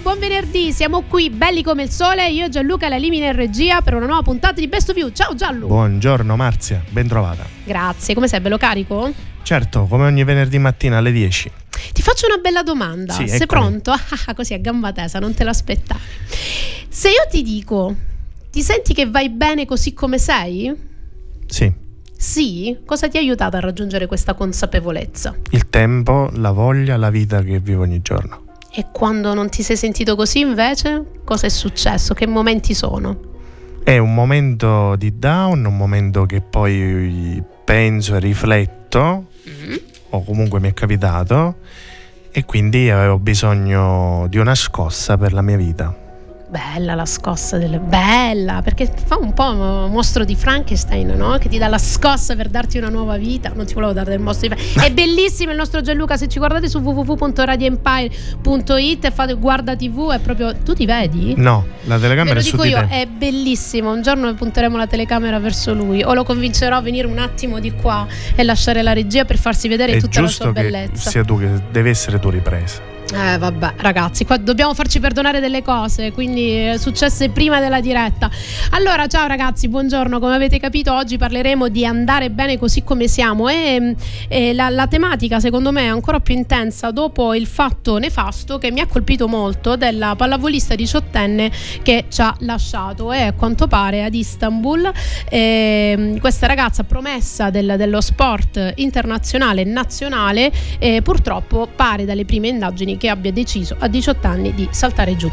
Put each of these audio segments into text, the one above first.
buon venerdì. Siamo qui, belli come il sole. Io Gianluca la Limina in regia per una nuova puntata di Best of You. Ciao Gianlu. Buongiorno Marzia, ben trovata. Grazie, come sei? Bello carico? Certo, come ogni venerdì mattina alle 10. Ti faccio una bella domanda. Sì, sei pronto? Ah, così a gamba tesa, non te l'aspettavi. Se io ti dico, ti senti che vai bene così come sei? Sì, Sì? Cosa ti ha aiutato a raggiungere questa consapevolezza? il tempo, la voglia, la vita che vivo ogni giorno. E quando non ti sei sentito così invece, cosa è successo? Che momenti sono? È un momento di down, un momento che poi penso e rifletto, o comunque mi è capitato, e quindi avevo bisogno di una scossa per la mia vita. Bella la scossa delle... Bella, perché fa un po' un mostro di Frankenstein, no? Che ti dà la scossa per darti una nuova vita. Non ti volevo dare del mostro di Frankenstein. È bellissimo il nostro Gianluca, se ci guardate su www.radioempire.it e fate guarda tv, è proprio... Tu ti vedi? No, la Ve telecamera lo è su dico di io, è bellissimo. Un giorno punteremo la telecamera verso lui o lo convincerò a venire un attimo di qua e lasciare la regia per farsi vedere È tutta la sua bellezza. sia tu che devi essere tu ripresa. Eh vabbè ragazzi, qua dobbiamo farci perdonare delle cose, quindi eh, successe prima della diretta. Allora ciao ragazzi, buongiorno, come avete capito oggi parleremo di andare bene così come siamo. E, e la, la tematica secondo me è ancora più intensa dopo il fatto nefasto che mi ha colpito molto della pallavolista diciottenne che ci ha lasciato. E a quanto pare ad Istanbul ehm, questa ragazza promessa del- dello sport internazionale e nazionale eh, purtroppo pare dalle prime indagini che abbia deciso a 18 anni di saltare giù.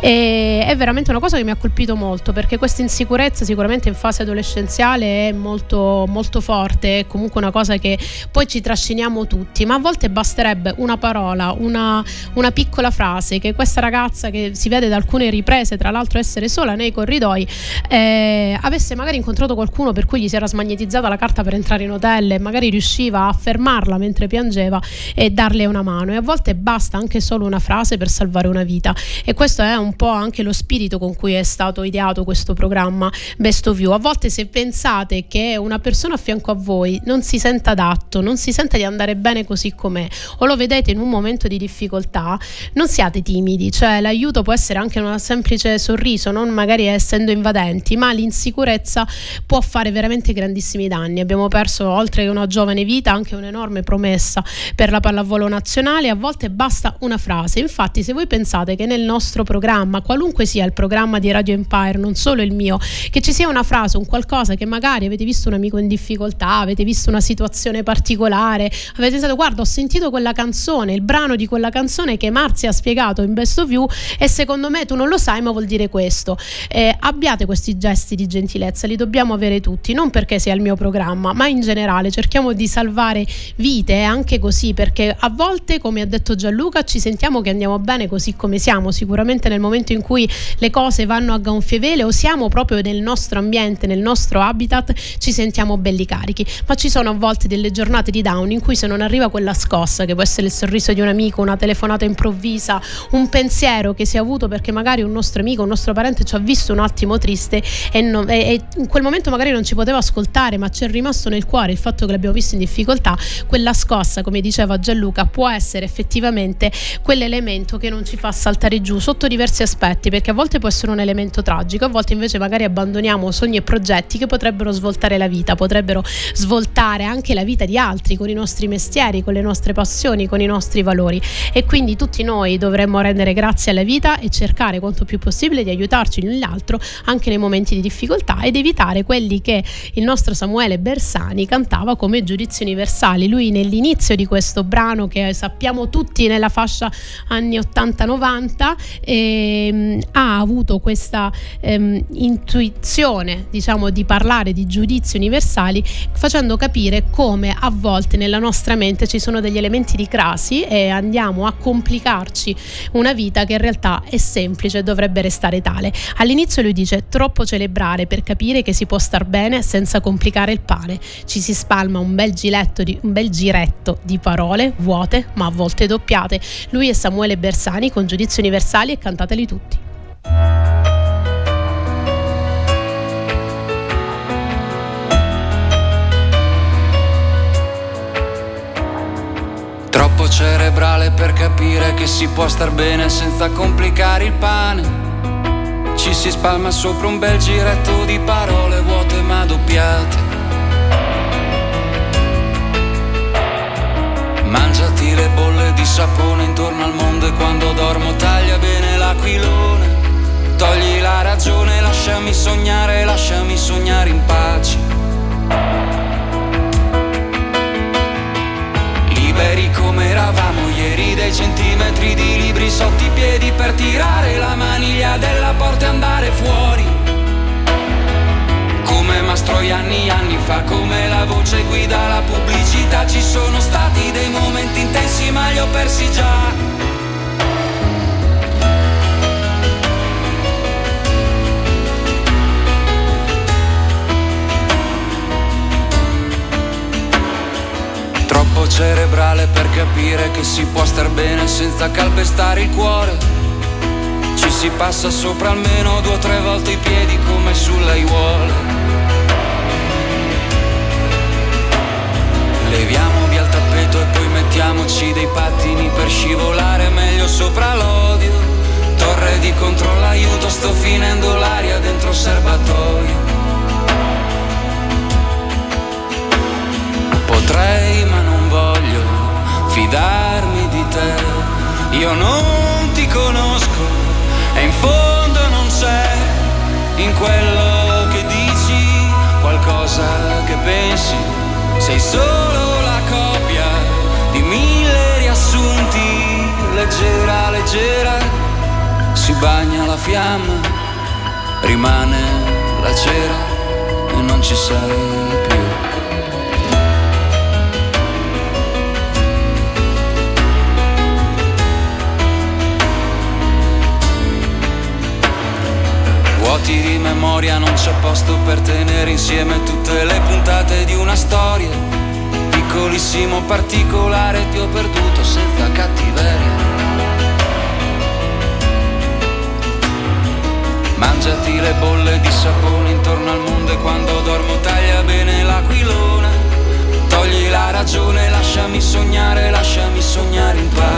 E è veramente una cosa che mi ha colpito molto perché questa insicurezza sicuramente in fase adolescenziale è molto, molto forte, è comunque una cosa che poi ci trasciniamo tutti, ma a volte basterebbe una parola, una, una piccola frase che questa ragazza che si vede da alcune riprese, tra l'altro essere sola nei corridoi, eh, avesse magari incontrato qualcuno per cui gli si era smagnetizzata la carta per entrare in hotel e magari riusciva a fermarla mentre piangeva e darle una mano. E a volte basta anche solo una frase per salvare una vita. E questo è un po' anche lo spirito con cui è stato ideato questo programma Best of You. A volte se pensate che una persona a fianco a voi non si senta adatto, non si senta di andare bene così com'è, o lo vedete in un momento di difficoltà, non siate timidi, cioè l'aiuto può essere anche un semplice sorriso, non magari essendo invadenti, ma l'insicurezza può fare veramente grandissimi danni. Abbiamo perso oltre che una giovane vita anche un'enorme promessa per la pallavolo nazionale, a volte basta una frase. Infatti, se voi pensate che nel nostro programma, qualunque sia il programma di Radio Empire, non solo il mio, che ci sia una frase, un qualcosa che magari avete visto un amico in difficoltà, avete visto una situazione particolare, avete pensato guarda ho sentito quella canzone, il brano di quella canzone che Marzia ha spiegato in Best of You e secondo me tu non lo sai ma vuol dire questo. Eh, abbiate questi gesti di gentilezza, li dobbiamo avere tutti, non perché sia il mio programma, ma in generale cerchiamo di salvare vite eh, anche così perché a volte, come ha detto Gianluca, ci sentiamo che andiamo bene così come siamo, sicuramente nel momento in cui le cose vanno a gonfie vele o siamo proprio nel nostro ambiente, nel nostro habitat, ci sentiamo belli carichi, ma ci sono a volte delle giornate di down in cui se non arriva quella scossa, che può essere il sorriso di un amico, una telefonata improvvisa, un pensiero che si è avuto perché magari un nostro amico, un nostro parente ci ha visto un attimo triste e, non- e- e in quel momento magari non ci poteva ascoltare, ma ci è rimasto nel cuore il fatto che l'abbiamo visto in difficoltà, quella scossa, come diceva Gianluca, può essere effettivamente quell'elemento che non ci fa saltare giù sotto diversi aspetti, perché a volte può essere un elemento tragico, a volte invece magari abbandoniamo sogni e progetti che potrebbero svoltare la vita, potrebbero svoltare anche la vita di altri con i nostri mestieri, con le nostre passioni, con i nostri valori e quindi tutti noi dovremmo rendere grazie alla vita e cercare quanto più possibile di aiutarci l'un l'altro anche nei momenti di difficoltà ed evitare quelli che il nostro Samuele Bersani cantava come giudizi universali. Lui nell'inizio di questo brano che sappiamo tutti nella fascia anni 80-90 ehm, ha avuto questa ehm, intuizione diciamo di parlare di giudizi universali facendo capire come a volte nella nostra mente ci sono degli elementi di crasi e andiamo a complicarci una vita che in realtà è semplice e dovrebbe restare tale. All'inizio lui dice troppo celebrare per capire che si può star bene senza complicare il pane. Ci si spalma un bel, di, un bel giretto di parole vuote ma a volte doppiate. Lui è Samuele Bersani con giudizi universali e cantateli tutti. Troppo cerebrale per capire che si può star bene senza complicare il pane. Ci si spalma sopra un bel giretto di parole vuote ma doppiate. Mangiati le bolle di sapone intorno al mondo e quando dormo taglia bene l'aquilone. Togli la ragione, lasciami sognare, lasciami sognare in pace. Liberi come eravamo ieri, dei centimetri di libri sotto i piedi per tirare la maniglia della porta e andare fuori come Mastroi anni fa, come la voce guida la pubblicità, ci sono stati dei momenti intensi ma li ho persi già. Troppo cerebrale per capire che si può star bene senza calpestare il cuore ci si passa sopra almeno due o tre volte i piedi come sull'aiuola Leviamo via il tappeto e poi mettiamoci dei pattini per scivolare meglio sopra l'odio. Torre di controllo, aiuto, sto finendo l'aria dentro serbatoio. Potrei ma non voglio fidarmi di te. Io non ti conosco e in fondo non c'è in quello che dici qualcosa che pensi sei solo la copia di mille riassunti, leggera, leggera, si bagna la fiamma, rimane la cera e non ci sei più. Di memoria non c'è posto per tenere insieme tutte le puntate di una storia. Piccolissimo particolare ti ho perduto senza cattiveria. Mangiati le bolle di sapone intorno al mondo e quando dormo taglia bene l'aquilona. Togli la ragione, lasciami sognare, lasciami sognare in pace.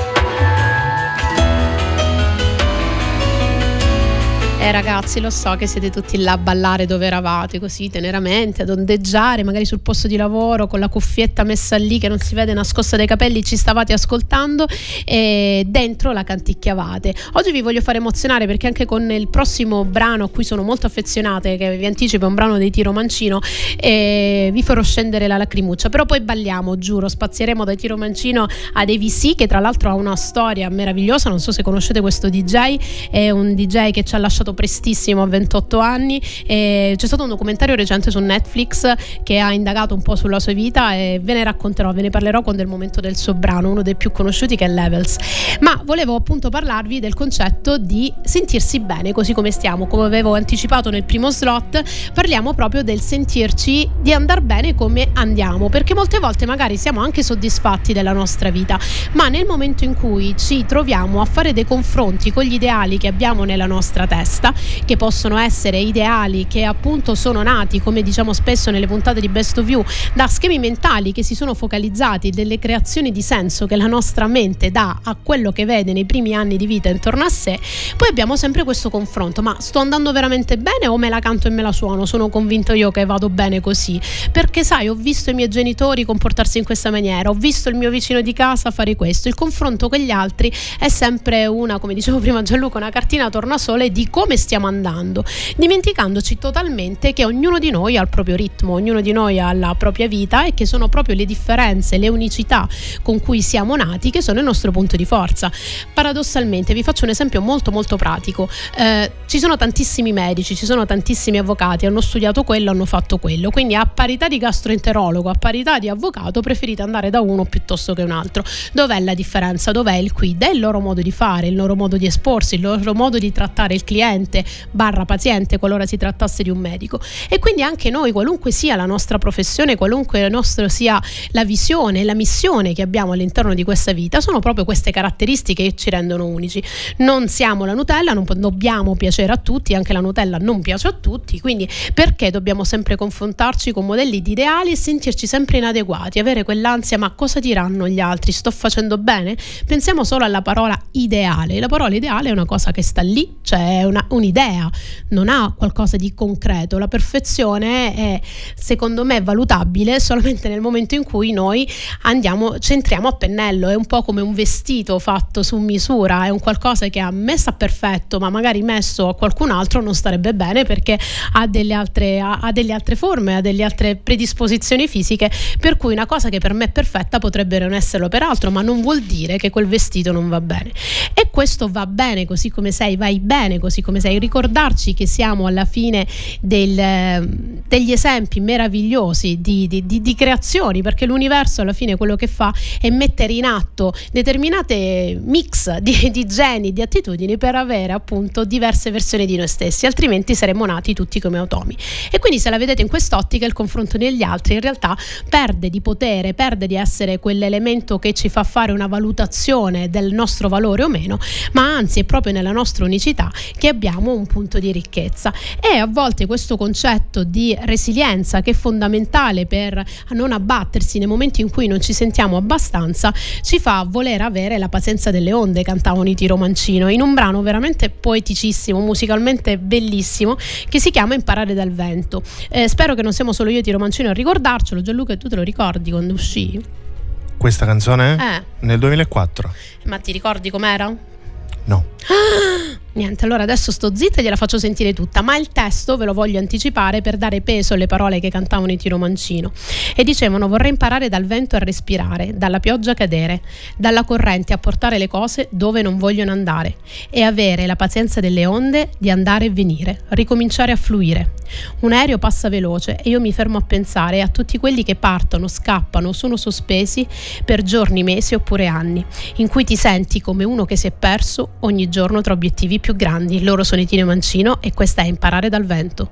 Eh ragazzi, lo so che siete tutti là a ballare dove eravate, così teneramente, ad ondeggiare, magari sul posto di lavoro con la cuffietta messa lì che non si vede nascosta dai capelli, ci stavate ascoltando e dentro la canticchiavate. Oggi vi voglio fare emozionare perché anche con il prossimo brano a cui sono molto affezionate, che vi anticipo è un brano dei Tiro Mancino, eh, vi farò scendere la lacrimuccia, però poi balliamo, giuro, spazieremo dai Tiro Mancino ad AVC che tra l'altro ha una storia meravigliosa, non so se conoscete questo DJ, è un DJ che ci ha lasciato lasciato prestissimo a 28 anni e c'è stato un documentario recente su Netflix che ha indagato un po' sulla sua vita e ve ne racconterò, ve ne parlerò quando è il momento del suo brano, uno dei più conosciuti che è Levels. Ma volevo appunto parlarvi del concetto di sentirsi bene così come stiamo, come avevo anticipato nel primo slot, parliamo proprio del sentirci di andare bene come andiamo, perché molte volte magari siamo anche soddisfatti della nostra vita, ma nel momento in cui ci troviamo a fare dei confronti con gli ideali che abbiamo nella nostra testa, vita, che possono essere ideali, che appunto sono nati, come diciamo spesso nelle puntate di Best of You, da schemi mentali che si sono focalizzati, delle creazioni di senso che la nostra mente dà a quello che vede nei primi anni di vita intorno a sé, poi abbiamo sempre questo confronto, ma sto andando veramente bene o me la canto e me la suono? Sono convinto io che vado bene così, perché sai, ho visto i miei genitori comportarsi in questa maniera, ho visto il mio vicino di casa fare questo, il confronto con gli altri è sempre una, come dicevo prima Gianluca, una cartina tornasole di come stiamo andando, dimenticandoci totalmente che ognuno di noi ha il proprio ritmo, ognuno di noi ha la propria vita e che sono proprio le differenze, le unicità con cui siamo nati che sono il nostro punto di forza. Paradossalmente, vi faccio un esempio molto molto pratico, eh, ci sono tantissimi medici, ci sono tantissimi avvocati, hanno studiato quello, hanno fatto quello, quindi a parità di gastroenterologo, a parità di avvocato, preferite andare da uno piuttosto che un altro. Dov'è la differenza? Dov'è il quid? È il loro modo di fare, il loro modo di esporsi, il loro modo di trattare il cliente barra paziente qualora si trattasse di un medico. E quindi anche noi, qualunque sia la nostra professione, qualunque nostra sia la visione, la missione che abbiamo all'interno di questa vita, sono proprio queste caratteristiche che ci rendono unici. Non siamo la Nutella, non dobbiamo piacere a tutti, anche la Nutella non piace a tutti, quindi perché dobbiamo sempre confrontarci con modelli di ideali e sentirci sempre inadeguati, avere quell'ansia ma cosa diranno gli altri? Sto facendo bene? Pensiamo solo alla parola ideale. La parola ideale è una cosa che sta lì, cioè è una, un'idea, non ha qualcosa di concreto. La perfezione è, secondo me, valutabile solamente nel momento in cui noi andiamo, centriamo a pennello. È un po' come un vestito fatto su misura, è un qualcosa che a me sta perfetto, ma magari messo a qualcun altro non starebbe bene perché ha delle altre, ha, ha delle altre forme, ha delle altre predisposizioni fisiche, per cui una cosa che per me è perfetta potrebbe non esserlo per altro, ma non vuol dire che quel vestito non va bene. E questo va bene così come sei, vai bene così come sei. Ricordarci che siamo alla fine del, degli esempi meravigliosi di, di, di, di, creazioni, perché l'universo alla fine quello che fa è mettere in atto determinate mix di, geni, di attitudini per avere appunto diverse versioni di noi stessi, altrimenti saremmo nati tutti come automi. E quindi se la vedete in quest'ottica il confronto negli altri in realtà perde di potere, perde di essere quell'elemento che ci fa fare una valutazione del nostro valore o meno, ma anzi è proprio nella nostra unicità che abbiamo un punto di ricchezza. E a volte questo concetto di resilienza che è fondamentale per non abbattersi nei momenti in cui non ci sentiamo abbastanza, ci fa voler avere la pazienza delle onde, cantavano i Tiro Mancino, in un brano veramente poeticissimo, musicalmente bellissimo, che si chiama Imparare dal vento. Eh, spero che non siamo solo io e Tiro Mancino a ricordarcelo, Gianluca, tu te lo ricordi quando uscì? Questa canzone? Eh. Nel 2004. Ma ti ricordi com'era? No. Niente, allora adesso sto zitta e gliela faccio sentire tutta, ma il testo ve lo voglio anticipare per dare peso alle parole che cantavano i Tiro Mancino. E dicevano vorrei imparare dal vento a respirare, dalla pioggia a cadere, dalla corrente a portare le cose dove non vogliono andare e avere la pazienza delle onde di andare e venire, ricominciare a fluire. Un aereo passa veloce e io mi fermo a pensare a tutti quelli che partono, scappano, sono sospesi per giorni, mesi oppure anni, in cui ti senti come uno che si è perso ogni giorno tra obiettivi più grandi. Loro sono i Tino Mancino e questa è Imparare dal vento.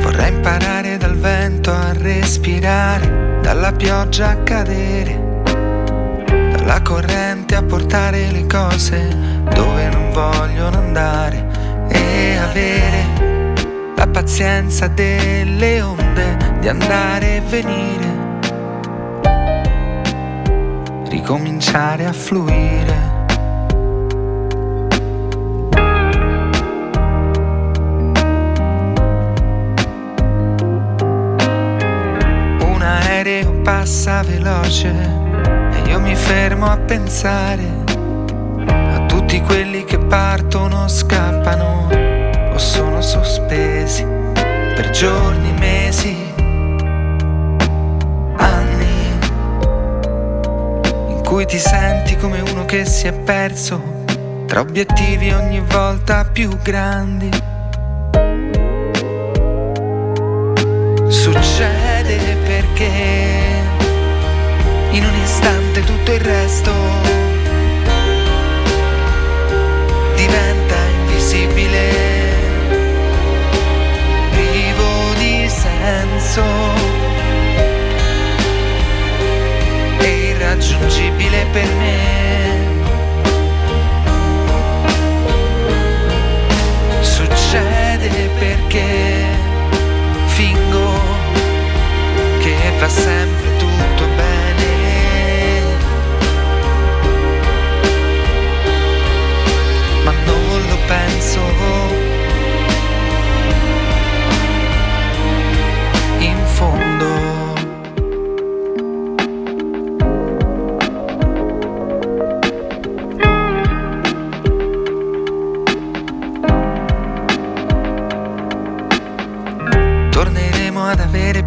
Vorrei imparare dal vento a respirare, dalla pioggia a cadere, dalla corrente a portare le cose dove non vogliono andare e avere la pazienza delle onde di andare e venire, ricominciare a fluire. Un aereo passa veloce e io mi fermo a pensare tutti quelli che partono scappano o sono sospesi per giorni, mesi, anni, in cui ti senti come uno che si è perso tra obiettivi ogni volta più grandi. Succede perché in un istante tutto il resto senso è irraggiungibile per me. Succede perché fingo che va sempre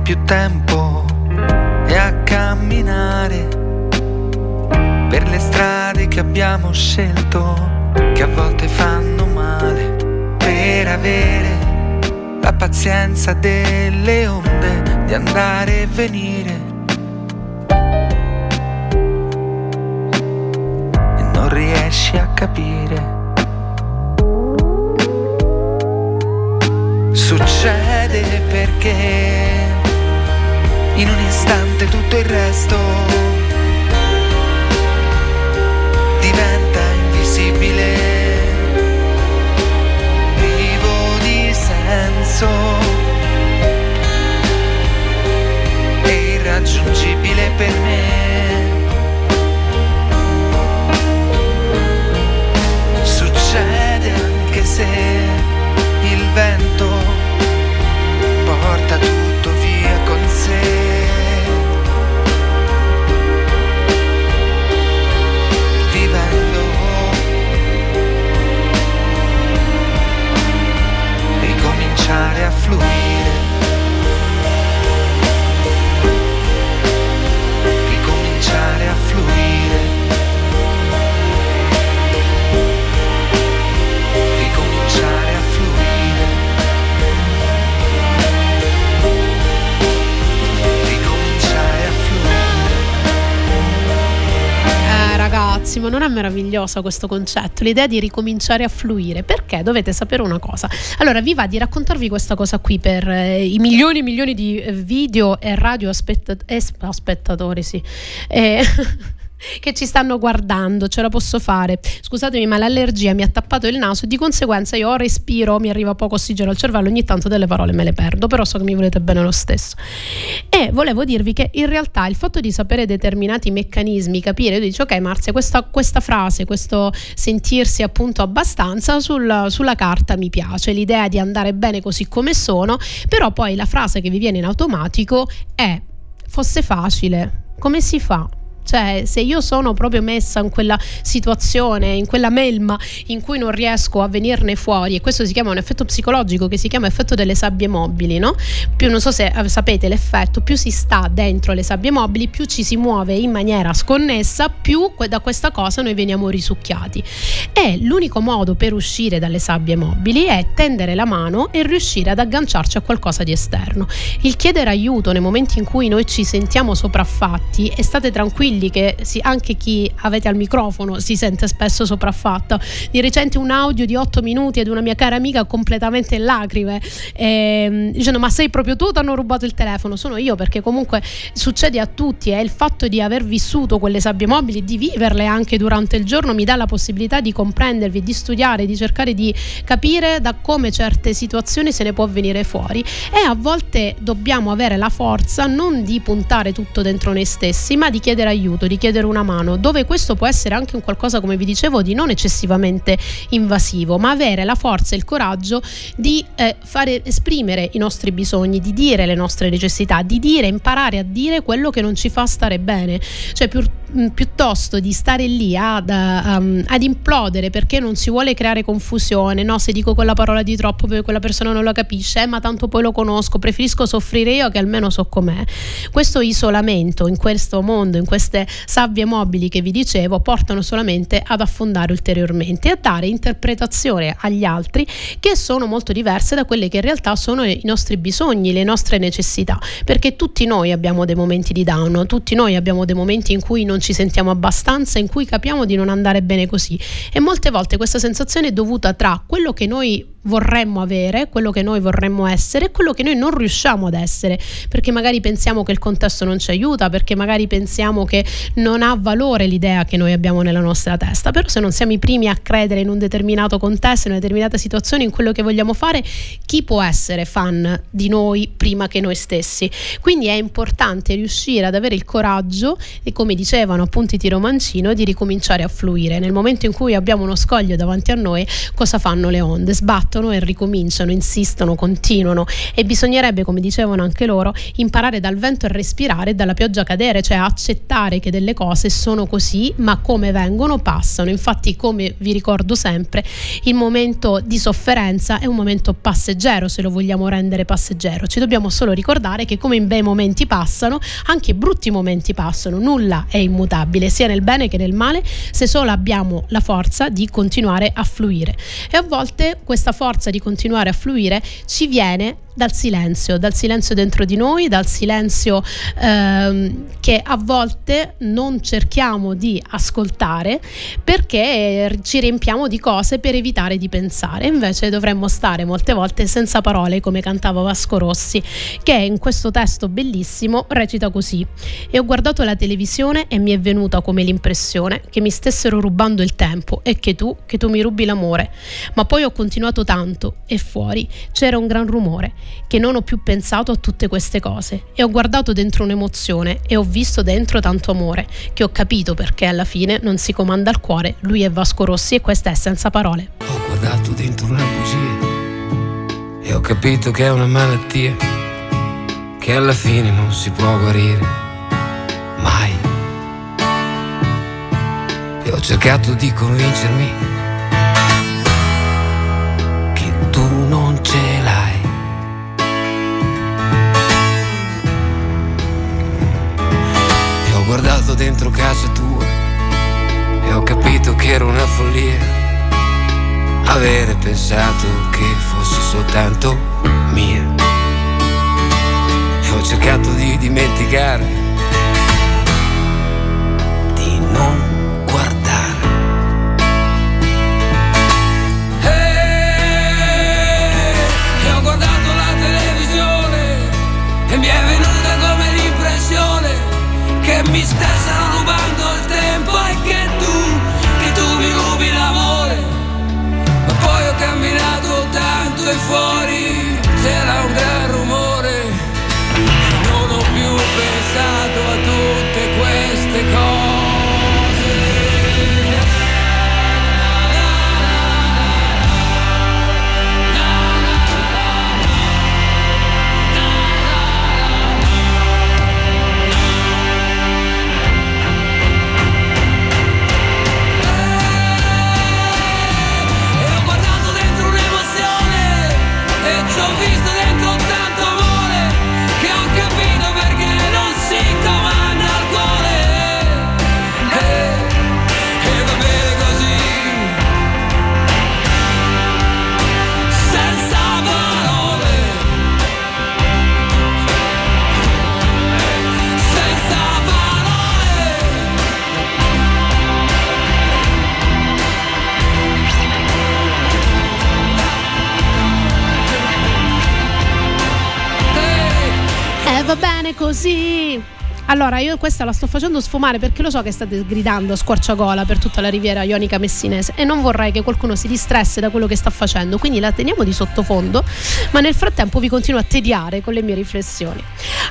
più tempo e a camminare per le strade che abbiamo scelto, che a volte fanno male, per avere la pazienza delle onde di andare e venire. E non riesci a capire. Succede perché in un istante tutto il resto meraviglioso questo concetto, l'idea di ricominciare a fluire? Perché dovete sapere una cosa. Allora, vi va di raccontarvi questa cosa qui per eh, i milioni e milioni di eh, video e radio aspetta- es- spettatori, sì. Eh, che ci stanno guardando, ce la posso fare. Scusatemi, ma l'allergia mi ha tappato il naso e di conseguenza io respiro, mi arriva poco ossigeno al cervello, ogni tanto delle parole me le perdo, però so che mi volete bene lo stesso. E volevo dirvi che in realtà il fatto di sapere determinati meccanismi, capire, io dico ok Marzia, questa, questa frase, questo sentirsi appunto abbastanza sul- sulla carta mi piace, l'idea di andare bene così come sono, però poi la frase che vi viene in automatico è fosse facile, come si fa? Cioè, se io sono proprio messa in quella situazione, in quella melma in cui non riesco a venirne fuori, e questo si chiama un effetto psicologico che si chiama effetto delle sabbie mobili, no? Più non so se eh, sapete l'effetto, più si sta dentro le sabbie mobili, più ci si muove in maniera sconnessa, più da questa cosa noi veniamo risucchiati. E l'unico modo per uscire dalle sabbie mobili è tendere la mano e riuscire ad agganciarci a qualcosa di esterno. Il chiedere aiuto nei momenti in cui noi ci sentiamo sopraffatti e state tranquilli che si- anche chi avete al microfono si sente spesso sopraffatta. Di recente un audio di 8 minuti ad una mia cara amica completamente in lacrime ehm, dicendo ma sei proprio tu ti hanno rubato il telefono? Sono io perché comunque succede a tutti e il fatto di aver vissuto quelle sabbie mobili, di viverle anche durante il giorno mi dà la possibilità di comprendervi, di studiare, di cercare di capire da come certe situazioni se ne può venire fuori e a volte dobbiamo avere la forza non di puntare tutto dentro noi stessi ma di chiedere aiuto, di chiedere una mano dove questo può essere anche un qualcosa come vi dicevo di non eccessivamente invasivo ma avere la forza e il coraggio di eh, fare esprimere i nostri bisogni, di dire le nostre necessità, di dire, imparare a dire quello che non ci fa stare bene, cioè più, mh, piuttosto di stare lì ad, um, ad implodere perché non si vuole creare confusione, no se dico quella parola di troppo quella persona non la capisce, eh, ma tanto poi lo conosco, preferisco soffrire io che almeno so com'è. Questo isolamento in questo mondo, in queste sabbie mobili che vi dicevo, portano solamente ad affondare ulteriormente e a dare interpretazione agli altri che sono molto diverse da quelle che in realtà sono i nostri bisogni, le nostre necessità, perché tutti noi abbiamo dei momenti di down, tutti noi abbiamo dei momenti in cui non ci sentiamo abbastanza, in cui capiamo di non andare bene così. E molte volte questa sensazione è dovuta tra quello che noi vorremmo avere, quello che noi vorremmo essere e quello che noi non riusciamo ad essere, perché magari pensiamo che il contesto non ci aiuta, perché magari pensiamo che non ha valore l'idea che noi abbiamo nella nostra testa, però se non siamo i primi a credere in un determinato contesto, in una determinata situazione, in quello che vogliamo fare, chi può essere fan di noi prima che noi stessi? Quindi è importante riuscire ad avere il coraggio e come dicevano appunto i Tiro Mancino di ricominciare a fluire. Nel momento in cui abbiamo uno scoglio davanti a noi, cosa fanno le onde? Sbattono ripartono e ricominciano, insistono, continuano e bisognerebbe, come dicevano anche loro, imparare dal vento a respirare e dalla pioggia a cadere, cioè accettare che delle cose sono così, ma come vengono passano. Infatti, come vi ricordo sempre, il momento di sofferenza è un momento passeggero, se lo vogliamo rendere passeggero. Ci dobbiamo solo ricordare che come in bei momenti passano, anche i brutti momenti passano, nulla è immutabile, sia nel bene che nel male, se solo abbiamo la forza di continuare a fluire. E a volte questa forza di continuare a fluire ci viene dal silenzio, dal silenzio dentro di noi, dal silenzio ehm, che a volte non cerchiamo di ascoltare perché ci riempiamo di cose per evitare di pensare. Invece dovremmo stare molte volte senza parole, come cantava Vasco Rossi, che in questo testo bellissimo recita così: E ho guardato la televisione e mi è venuta come l'impressione che mi stessero rubando il tempo e che tu, che tu mi rubi l'amore. Ma poi ho continuato tanto e fuori c'era un gran rumore che non ho più pensato a tutte queste cose e ho guardato dentro un'emozione e ho visto dentro tanto amore che ho capito perché alla fine non si comanda il cuore, lui è Vasco Rossi e questa è senza parole. Ho guardato dentro una bugia e ho capito che è una malattia che alla fine non si può guarire mai. E ho cercato di convincermi guardato dentro casa tua e ho capito che era una follia avere pensato che fossi soltanto mia. E ho cercato di dimenticare, mi stessero rubando il tempo e che tu, che tu mi rubi l'amore. Ma poi ho camminato tanto e fuori così. Allora, io questa la sto facendo sfumare perché lo so che state gridando a squarciagola per tutta la riviera ionica messinese e non vorrei che qualcuno si distresse da quello che sta facendo, quindi la teniamo di sottofondo, ma nel frattempo vi continuo a tediare con le mie riflessioni.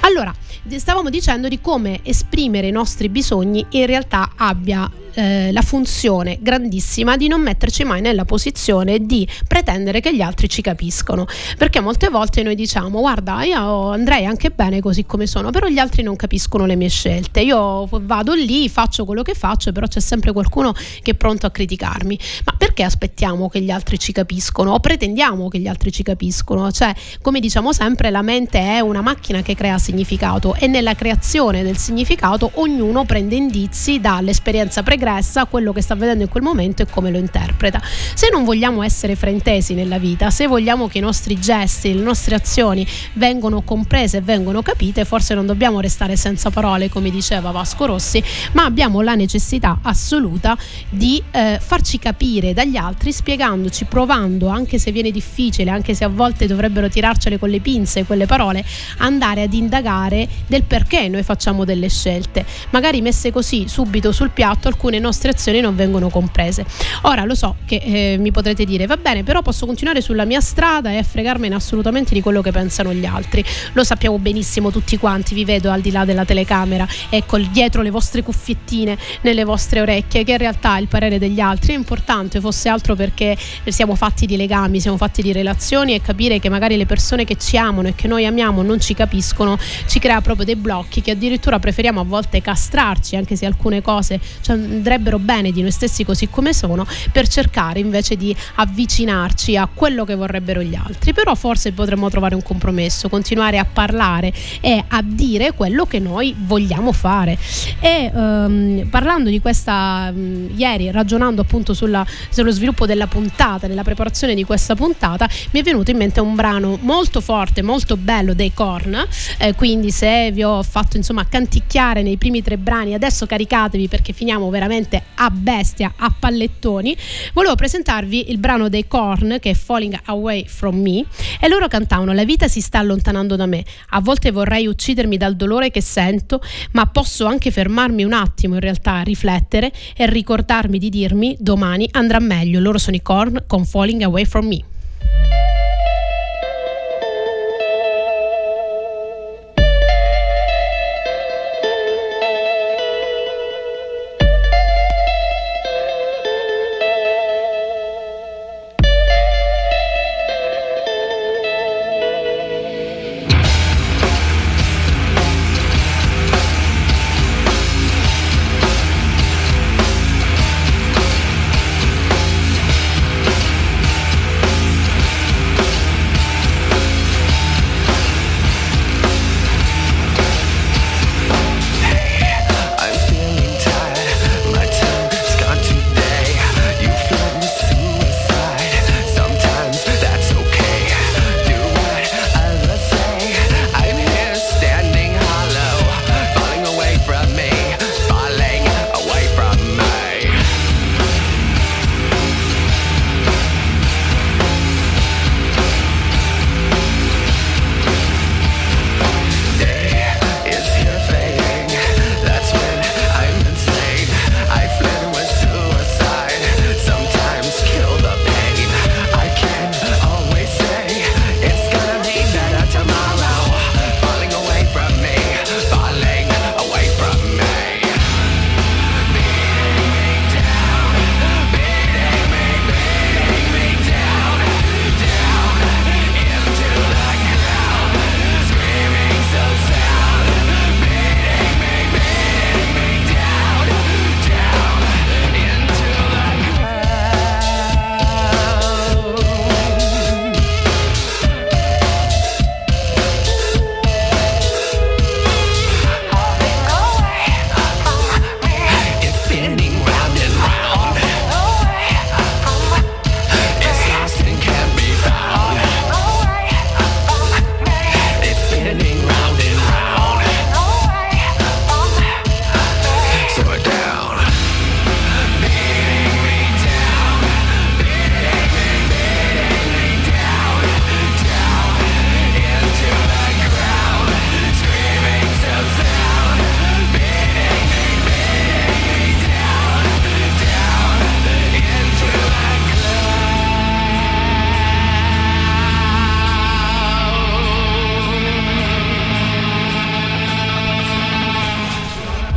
Allora, stavamo dicendo di come esprimere i nostri bisogni in realtà abbia eh, la funzione grandissima di non metterci mai nella posizione di pretendere che gli altri ci capiscono. Perché molte volte noi diciamo guarda io andrei anche bene così come sono però gli altri non capiscono le mie scelte. Io vado lì faccio quello che faccio però c'è sempre qualcuno che è pronto a criticarmi. Ma perché aspettiamo che gli altri ci capiscono o pretendiamo che gli altri ci capiscono cioè come diciamo sempre la mente è una macchina che crea significato e nella creazione del significato ognuno prende indizi dall'esperienza pregressa quello che sta vedendo in quel momento e come lo interpreta. Se non vogliamo essere frentesi nella vita, se vogliamo che i nostri gesti, le nostre azioni vengano comprese e vengono capite, forse non dobbiamo restare senza parole, come diceva Vasco Rossi, ma abbiamo la necessità assoluta di eh, farci capire dagli altri, spiegandoci, provando, anche se viene difficile, anche se a volte dovrebbero tirarcele con le pinze quelle parole, andare ad indagare del perché noi facciamo delle scelte. Magari messe così subito sul piatto, alcune nostre azioni non vengono comprese. Ora lo so che eh, mi potrete dire, va bene, però posso continuare sulla mia strada e fregarmene assolutamente di quello che pensano gli altri. Lo sappiamo benissimo tutti quanti, vi vedo al di là della telecamera, ecco dietro le vostre cuffiettine nelle vostre orecchie, che in realtà il parere degli altri è importante, fosse altro perché siamo fatti di legami, siamo fatti di relazioni e capire che magari le persone che ci amano e che noi amiamo non ci capiscono ci crea proprio dei blocchi che addirittura preferiamo a volte castrarci anche se alcune cose ci andrebbero bene di noi stessi così come sono per cercare invece di avvicinarci a quello che vorrebbero gli altri. Però forse potremmo trovare un compromesso continuare a parlare e a dire quello che noi vogliamo fare. E um, parlando di questa um, ieri ragionando appunto sulla, sullo sviluppo della puntata nella preparazione di questa puntata mi è venuto in mente un brano molto forte molto bello dei Korn. Eh, quindi se vi ho fatto insomma canticchiare nei primi tre brani adesso caricatevi perché finiamo veramente a bestia a pallettoni. Volevo presentarvi il brano dei Korn che è Falling Away From Me e loro cantavano la vita si sta allontanando da me. A volte vorrei uccidermi dal dolore che sento ma posso anche fermarmi un attimo in realtà a riflettere e ricordarmi di dirmi domani andrà meglio loro sono i Korn con Falling Away From Me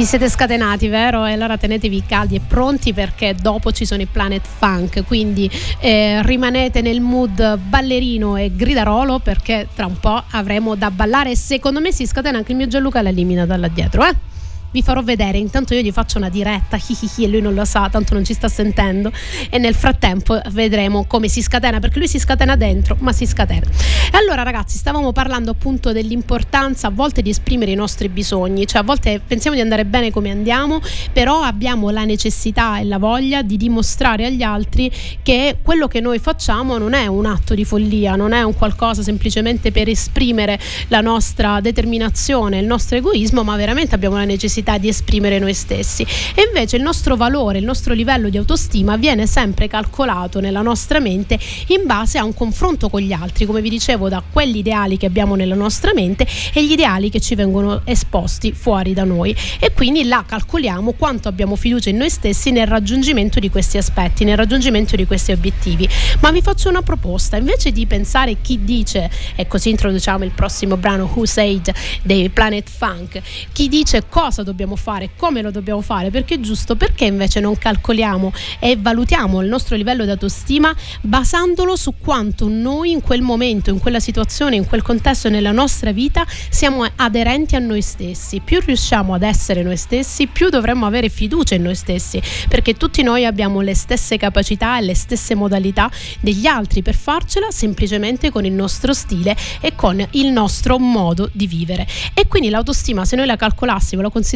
siete scatenati, vero? E allora tenetevi caldi e pronti perché dopo ci sono i Planet Funk, quindi eh, rimanete nel mood ballerino e gridarolo perché tra un po' avremo da ballare e secondo me si scatena anche il mio Gianluca l'elimina dalla dietro, eh? Vi farò vedere. Intanto io gli faccio una diretta, hihihi, e lui non lo sa, tanto non ci sta sentendo. E nel frattempo vedremo come si scatena, perché lui si scatena dentro, ma si scatena. E allora, ragazzi, stavamo parlando appunto dell'importanza a volte di esprimere i nostri bisogni, cioè a volte pensiamo di andare bene come andiamo, però abbiamo la necessità e la voglia di dimostrare agli altri che quello che noi facciamo non è un atto di follia, non è un qualcosa semplicemente per esprimere la nostra determinazione, il nostro egoismo, ma veramente abbiamo la necessità necessità di esprimere noi stessi. E invece il nostro valore, il nostro livello di autostima viene sempre calcolato nella nostra mente in base a un confronto con gli altri, come vi dicevo, da quegli ideali che abbiamo nella nostra mente e gli ideali che ci vengono esposti fuori da noi. E quindi là calcoliamo quanto abbiamo fiducia in noi stessi nel raggiungimento di questi aspetti, nel raggiungimento di questi obiettivi. Ma vi faccio una proposta, invece di pensare chi dice, e così introduciamo il prossimo brano Who Said dei Planet Funk, chi dice cosa dobbiamo fare, come lo dobbiamo fare, perché è giusto, perché invece non calcoliamo e valutiamo il nostro livello di autostima basandolo su quanto noi in quel momento, in quella situazione, in quel contesto nella nostra vita siamo aderenti a noi stessi. Più riusciamo ad essere noi stessi, più dovremmo avere fiducia in noi stessi, perché tutti noi abbiamo le stesse capacità e le stesse modalità degli altri per farcela semplicemente con il nostro stile e con il nostro modo di vivere. E quindi l'autostima, se noi la calcolassimo, la considerassimo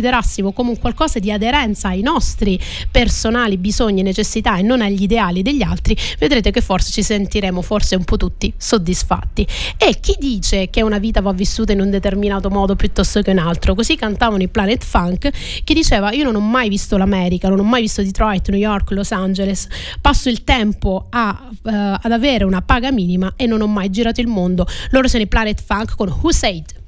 come un qualcosa di aderenza ai nostri personali bisogni e necessità e non agli ideali degli altri, vedrete che forse ci sentiremo forse un po' tutti soddisfatti. E chi dice che una vita va vissuta in un determinato modo piuttosto che un altro? Così cantavano i Planet Funk che diceva io non ho mai visto l'America, non ho mai visto Detroit, New York, Los Angeles, passo il tempo a, uh, ad avere una paga minima e non ho mai girato il mondo. Loro sono i Planet Funk con Who Said?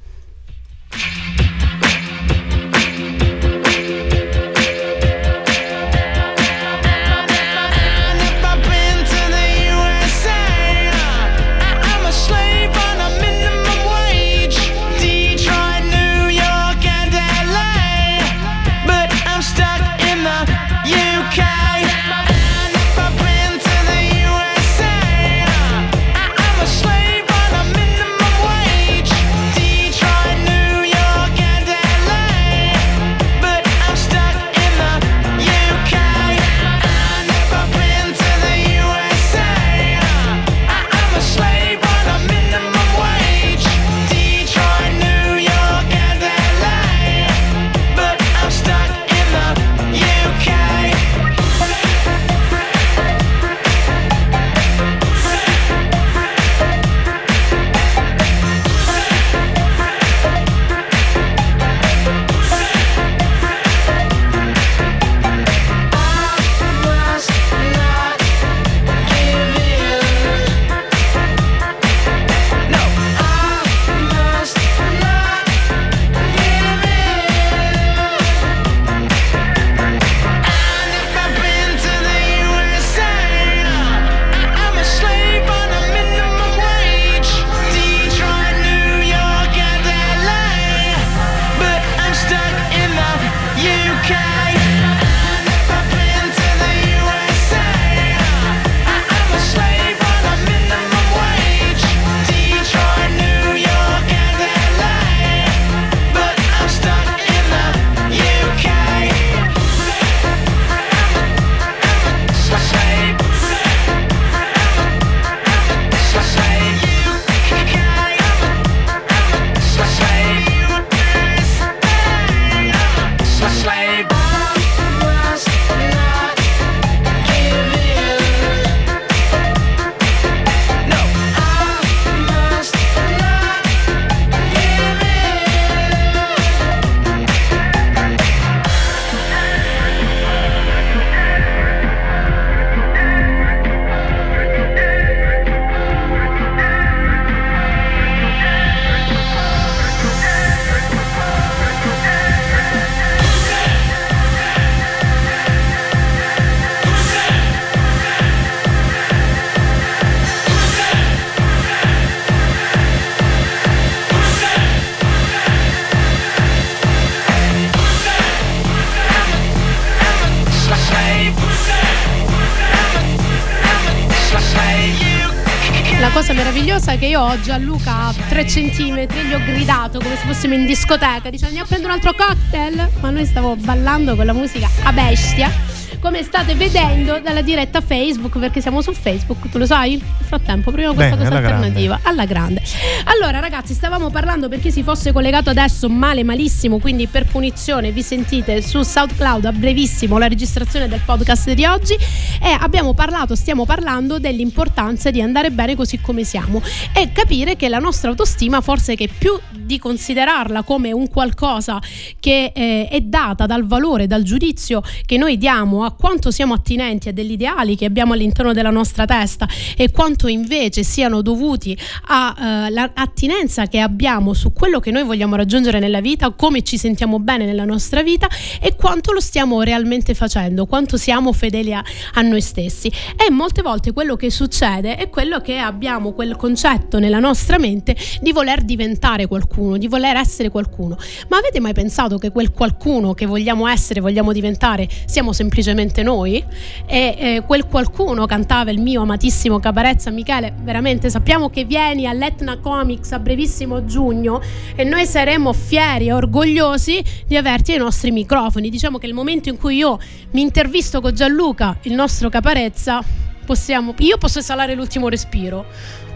Che io ho Gianluca a 3 centimetri, gli ho gridato come se fossimo in discoteca, dicendo andiamo a prendere un altro cocktail, ma noi stavo ballando con la musica a bestia come state vedendo dalla diretta Facebook, perché siamo su Facebook, tu lo sai? Nel frattempo, prima questa Bene, cosa alla alternativa, grande. alla grande. Allora, ragazzi, stavamo parlando per chi si fosse collegato adesso male, malissimo, quindi per punizione vi sentite su SoundCloud a brevissimo la registrazione del podcast di oggi e abbiamo parlato, stiamo parlando dell'importanza di andare bene così come siamo e capire che la nostra autostima forse che più di considerarla come un qualcosa che eh, è data dal valore, dal giudizio che noi diamo a quanto siamo attinenti a degli ideali che abbiamo all'interno della nostra testa e quanto invece siano dovuti all'attinenza eh, che abbiamo su quello che noi vogliamo raggiungere nella vita, come ci sentiamo bene nella nostra vita e quanto lo stiamo realmente facendo, quanto siamo fedeli a, a noi stessi. E molte volte quello che succede è quello che abbiamo quel concetto nella nostra mente di voler diventare qualcuno, di voler essere qualcuno. Ma avete mai pensato che quel qualcuno che vogliamo essere, vogliamo diventare, siamo semplicemente noi? E eh, quel qualcuno cantava il mio amatissimo Caparezza Michele, veramente sappiamo che vieni all'Etna Comics a brevissimo giugno e noi saremo fieri e orgogliosi di averti ai nostri microfoni. Diciamo che il momento in cui io mi intervisto con Gianluca, il nostro Caparezza, possiamo, io posso esalare l'ultimo respiro.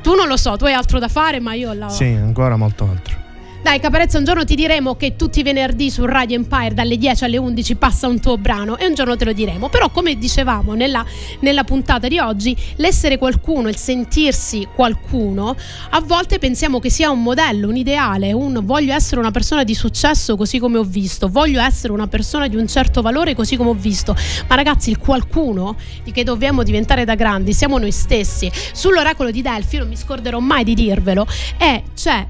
Tu non lo so, tu hai altro da fare, ma io la... Sì, ancora molto altro. Dai Caparezza, un giorno ti diremo che tutti i venerdì su Radio Empire dalle 10 alle 11 passa un tuo brano e un giorno te lo diremo. Però come dicevamo nella, nella puntata di oggi, l'essere qualcuno, il sentirsi qualcuno, a volte pensiamo che sia un modello, un ideale, un voglio essere una persona di successo così come ho visto, voglio essere una persona di un certo valore così come ho visto. Ma ragazzi, il qualcuno di che dobbiamo diventare da grandi siamo noi stessi. Sull'oracolo di Delfi, non mi scorderò mai di dirvelo, è c'è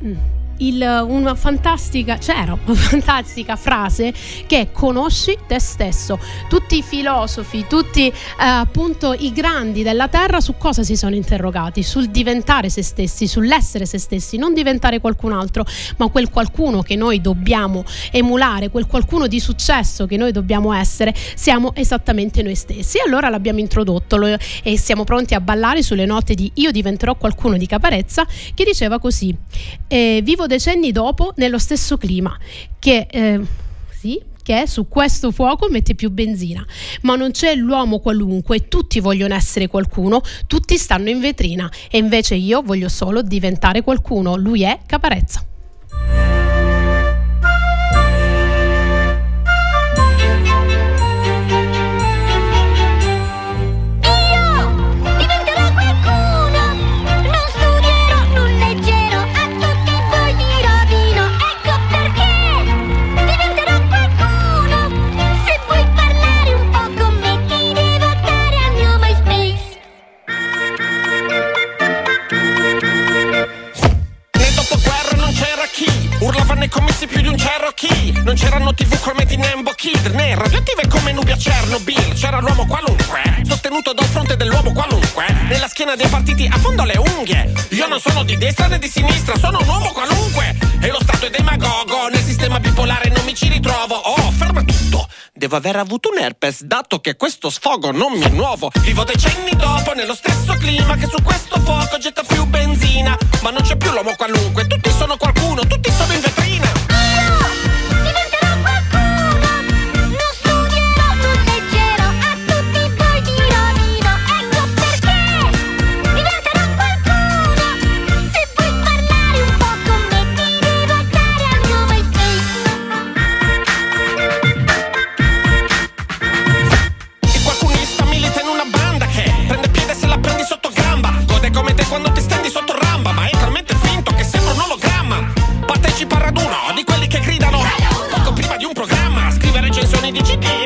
il, una fantastica, c'era una fantastica frase che è conosci te stesso. Tutti i filosofi, tutti eh, appunto i grandi della terra su cosa si sono interrogati? Sul diventare se stessi, sull'essere se stessi, non diventare qualcun altro, ma quel qualcuno che noi dobbiamo emulare, quel qualcuno di successo che noi dobbiamo essere, siamo esattamente noi stessi. E allora l'abbiamo introdotto lo, e siamo pronti a ballare sulle note di Io diventerò qualcuno di Caparezza che diceva così: eh, Vivo decenni dopo nello stesso clima che... Eh, sì, che su questo fuoco mette più benzina. Ma non c'è l'uomo qualunque, tutti vogliono essere qualcuno, tutti stanno in vetrina e invece io voglio solo diventare qualcuno. Lui è Caparezza. Commessi più di un Cherokee Non c'erano tv come di Nembo Kid. Né radioattive come nubi a Chernobyl. C'era l'uomo qualunque Sostenuto dal fronte dell'uomo qualunque. Nella schiena dei partiti a fondo le unghie. Io non sono di destra né di sinistra Sono un uomo qualunque. E lo Stato è demagogo Nel sistema bipolare non mi ci ritrovo. Oh, ferma tutto Devo aver avuto un herpes dato che questo sfogo non mi è nuovo. Vivo decenni dopo nello stesso clima Che su questo fuoco getta più benzina. Ma non c'è più l'uomo qualunque Tutti sono qualcuno, tutti sono in vetrina did you do?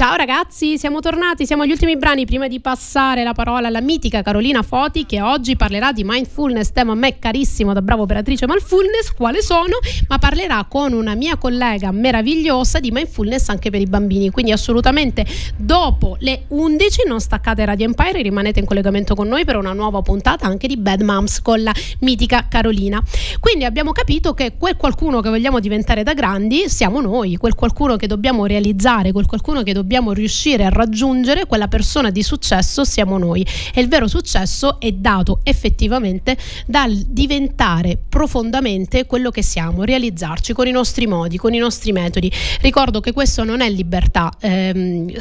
Ciao ragazzi, siamo tornati, siamo agli ultimi brani prima di passare la parola alla mitica Carolina Foti che oggi parlerà di mindfulness, tema a me carissimo da bravo operatrice mindfulness, quale sono, ma parlerà con una mia collega meravigliosa di mindfulness anche per i bambini, quindi assolutamente dopo le 11 non staccate Radio Empire, rimanete in collegamento con noi per una nuova puntata anche di Bad Moms con la mitica Carolina. Quindi abbiamo capito che quel qualcuno che vogliamo diventare da grandi siamo noi, quel qualcuno che dobbiamo realizzare, quel qualcuno che dobbiamo riuscire a raggiungere, quella persona di successo siamo noi. E il vero successo è dato effettivamente dal diventare profondamente quello che siamo, realizzarci con i nostri modi, con i nostri metodi. Ricordo che questo non è libertà ehm,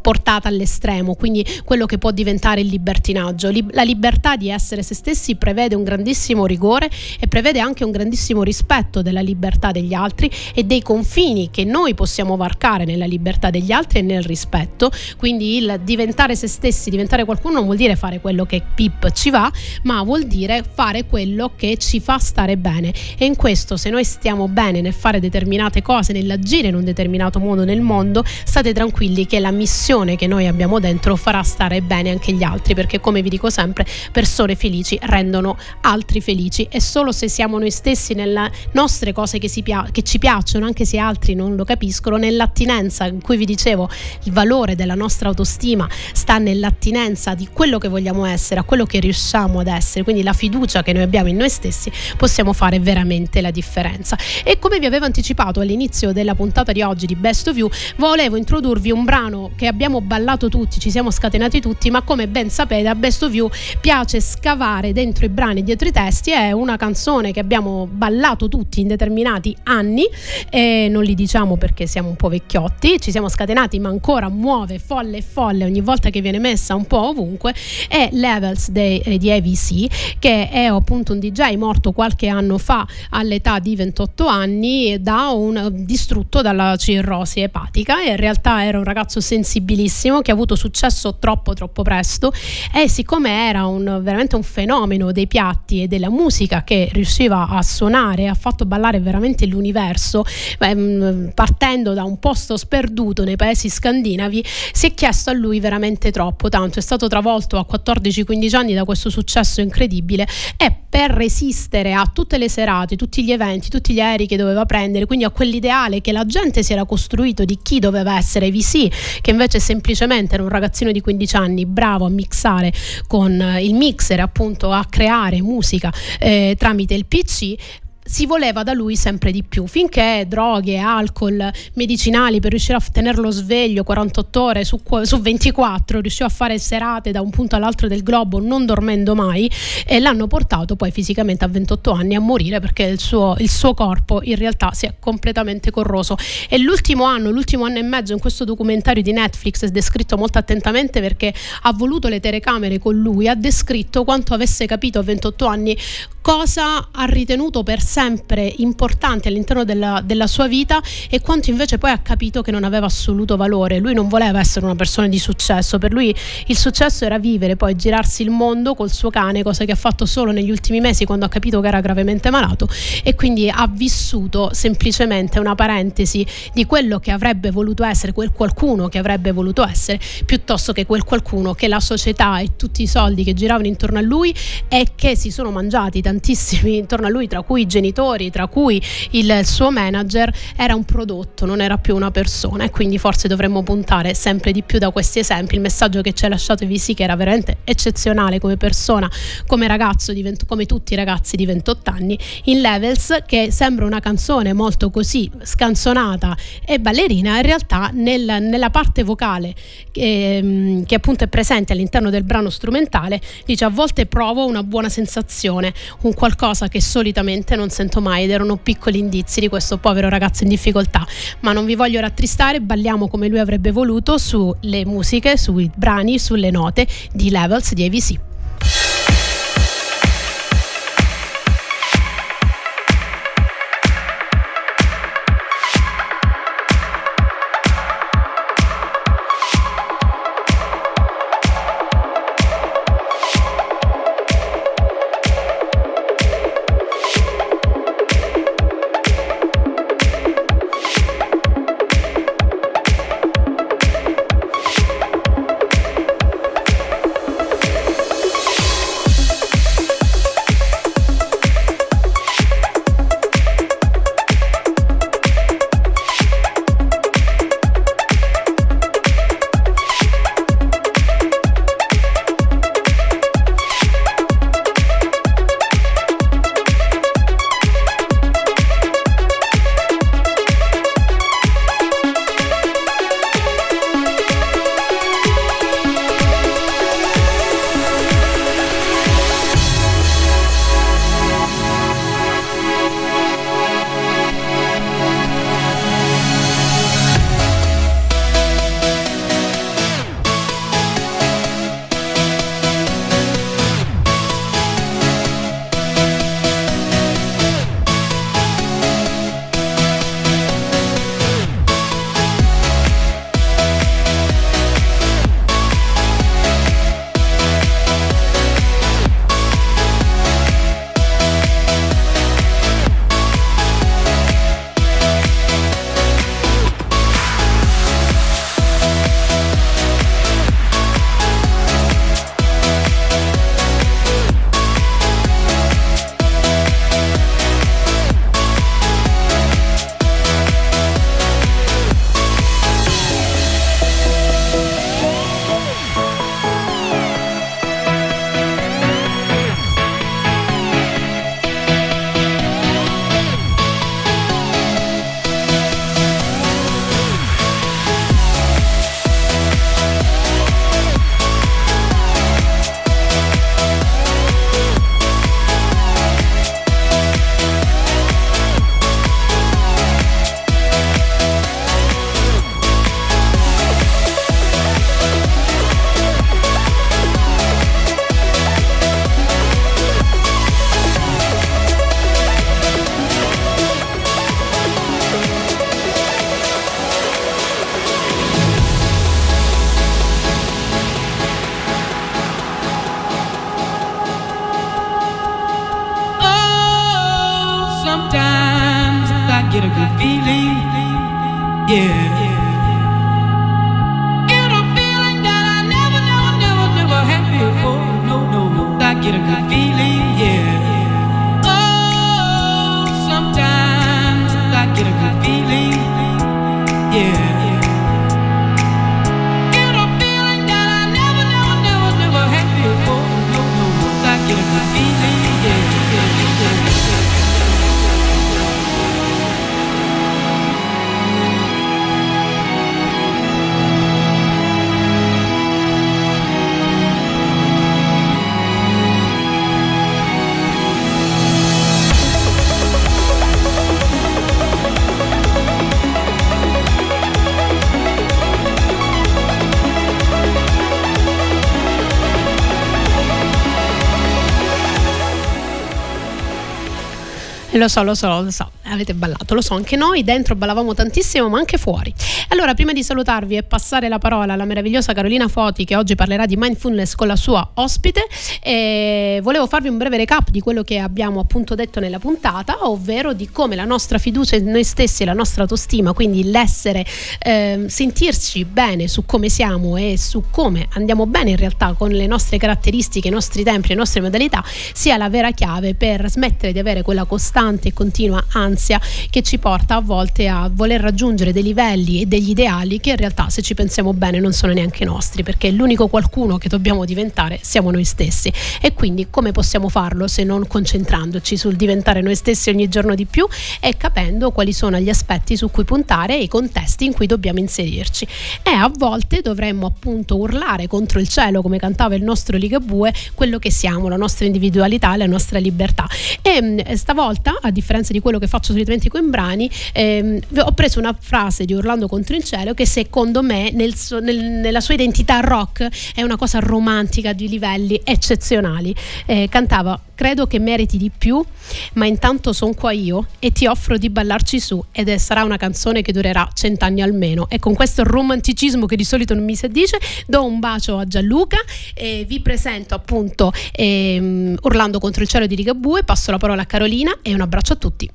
portata all'estremo, quindi quello che può diventare il libertinaggio. La libertà di essere se stessi prevede un grandissimo rigore e prevede anche un grandissimo rispetto della libertà degli altri e dei confini che noi possiamo varcare nella libertà degli altri e nel rispetto. Quindi il diventare se stessi, diventare qualcuno non vuol dire fare quello che pip ci va, ma vuol dire fare quello che ci fa stare bene. E in questo, se noi stiamo bene nel fare determinate cose, nell'agire in un determinato modo nel mondo, state tranquilli che la missione che noi abbiamo dentro farà stare bene anche gli altri, perché come vi dico sempre, persone felici rendono altri felici e solo se siamo noi stessi nelle nostre cose che, pia- che ci piacciono, anche se altri non lo capiscono, nell'attinenza in cui vi dicevo il valore della nostra autostima sta nell'attinenza di quello che vogliamo essere, a quello che riusciamo ad essere, quindi la fiducia che noi abbiamo in noi stessi, possiamo fare veramente la differenza. E come vi avevo anticipato all'inizio della puntata di oggi di Best of You, volevo introdurvi un brano che abbiamo ballato tutti, ci siamo scatenati tutti, ma come ben sapete a Best of You piace scavare dentro i brani, dietro i testi, è una canzone che abbiamo ballato tutti in determinati anni e non li diciamo perché siamo un po' vecchiotti, ci siamo scatenati ma ancora muove folle e folle ogni volta che viene messa un po' ovunque è Levels de, eh, di AVC che è appunto un DJ morto qualche anno fa all'età di 28 anni da un distrutto dalla cirrosi epatica. E in realtà era un ragazzo sensibilissimo che ha avuto successo troppo troppo presto. E siccome era un, veramente un fenomeno dei piatti e della musica che riusciva a suonare ha fatto ballare veramente l'universo ehm, partendo da un posto sperduto nei paesi scandinavi si è chiesto a lui veramente troppo tanto è stato travolto a 14-15 anni da questo successo incredibile e per resistere a tutte le serate, tutti gli eventi, tutti gli aerei che doveva prendere, quindi a quell'ideale che la gente si era costruito di chi doveva essere VC, che invece semplicemente era un ragazzino di 15 anni bravo a mixare con il mixer, appunto a creare musica eh, tramite il PC, si voleva da lui sempre di più, finché droghe, alcol, medicinali per riuscire a tenerlo sveglio 48 ore su, su 24, riusciva a fare serate da un punto all'altro del globo non dormendo mai e l'hanno portato poi fisicamente a 28 anni a morire perché il suo, il suo corpo in realtà si è completamente corroso. E l'ultimo anno, l'ultimo anno e mezzo in questo documentario di Netflix è descritto molto attentamente perché ha voluto le telecamere con lui, ha descritto quanto avesse capito a 28 anni cosa ha ritenuto per sempre importante all'interno della, della, sua vita e quanto invece poi ha capito che non aveva assoluto valore. Lui non voleva essere una persona di successo, per lui il successo era vivere, poi girarsi il mondo col suo cane, cosa che ha fatto solo negli ultimi mesi quando ha capito che era gravemente malato e quindi ha vissuto semplicemente una parentesi di quello che avrebbe voluto essere, quel qualcuno che avrebbe voluto essere, piuttosto che quel qualcuno che la società e tutti i soldi che giravano intorno a lui e che si sono mangiati tantissimo tantissimi intorno a lui, tra cui i genitori, tra cui il suo manager, era un prodotto, non era più una persona e quindi forse dovremmo puntare sempre di più da questi esempi. Il messaggio che ci ha lasciato Visi che era veramente eccezionale come persona, come ragazzo, di 20, come tutti i ragazzi di 28 anni, in Levels, che sembra una canzone molto così scanzonata e ballerina, in realtà nel, nella parte vocale che, ehm, che appunto è presente all'interno del brano strumentale, dice a volte provo una buona sensazione, un qualcosa che solitamente non sento mai ed erano piccoli indizi di questo povero ragazzo in difficoltà. Ma non vi voglio rattristare, balliamo come lui avrebbe voluto sulle musiche, sui brani, sulle note di Levels di AVC. Lo so, lo so, lo so, avete ballato, lo so, anche noi dentro ballavamo tantissimo, ma anche fuori. Allora, prima di salutarvi e passare la parola alla meravigliosa Carolina Foti, che oggi parlerà di mindfulness con la sua ospite, eh, volevo farvi un breve recap di quello che abbiamo appunto detto nella puntata, ovvero di come la nostra fiducia in noi stessi e la nostra autostima, quindi l'essere, eh, sentirci bene su come siamo e su come andiamo bene in realtà con le nostre caratteristiche, i nostri tempi, le nostre modalità, sia la vera chiave per smettere di avere quella costante costante e continua ansia che ci porta a volte a voler raggiungere dei livelli e degli ideali che in realtà se ci pensiamo bene non sono neanche nostri perché l'unico qualcuno che dobbiamo diventare siamo noi stessi. E quindi come possiamo farlo se non concentrandoci sul diventare noi stessi ogni giorno di più e capendo quali sono gli aspetti su cui puntare e i contesti in cui dobbiamo inserirci? E a volte dovremmo appunto urlare contro il cielo come cantava il nostro Ligabue quello che siamo, la nostra individualità, la nostra libertà. E mm, stavolta a differenza di quello che faccio solitamente con i brani, ehm, ho preso una frase di Orlando contro il cielo che secondo me nel nel, nella sua identità rock è una cosa romantica di livelli eccezionali. Eh, cantava credo che meriti di più, ma intanto sono qua io e ti offro di ballarci su ed è, sarà una canzone che durerà cent'anni almeno. E con questo romanticismo che di solito non mi si dice, do un bacio a Gianluca e vi presento appunto ehm, Orlando contro il cielo di Rigabue, passo la parola a Carolina e un abbraccio a tutti.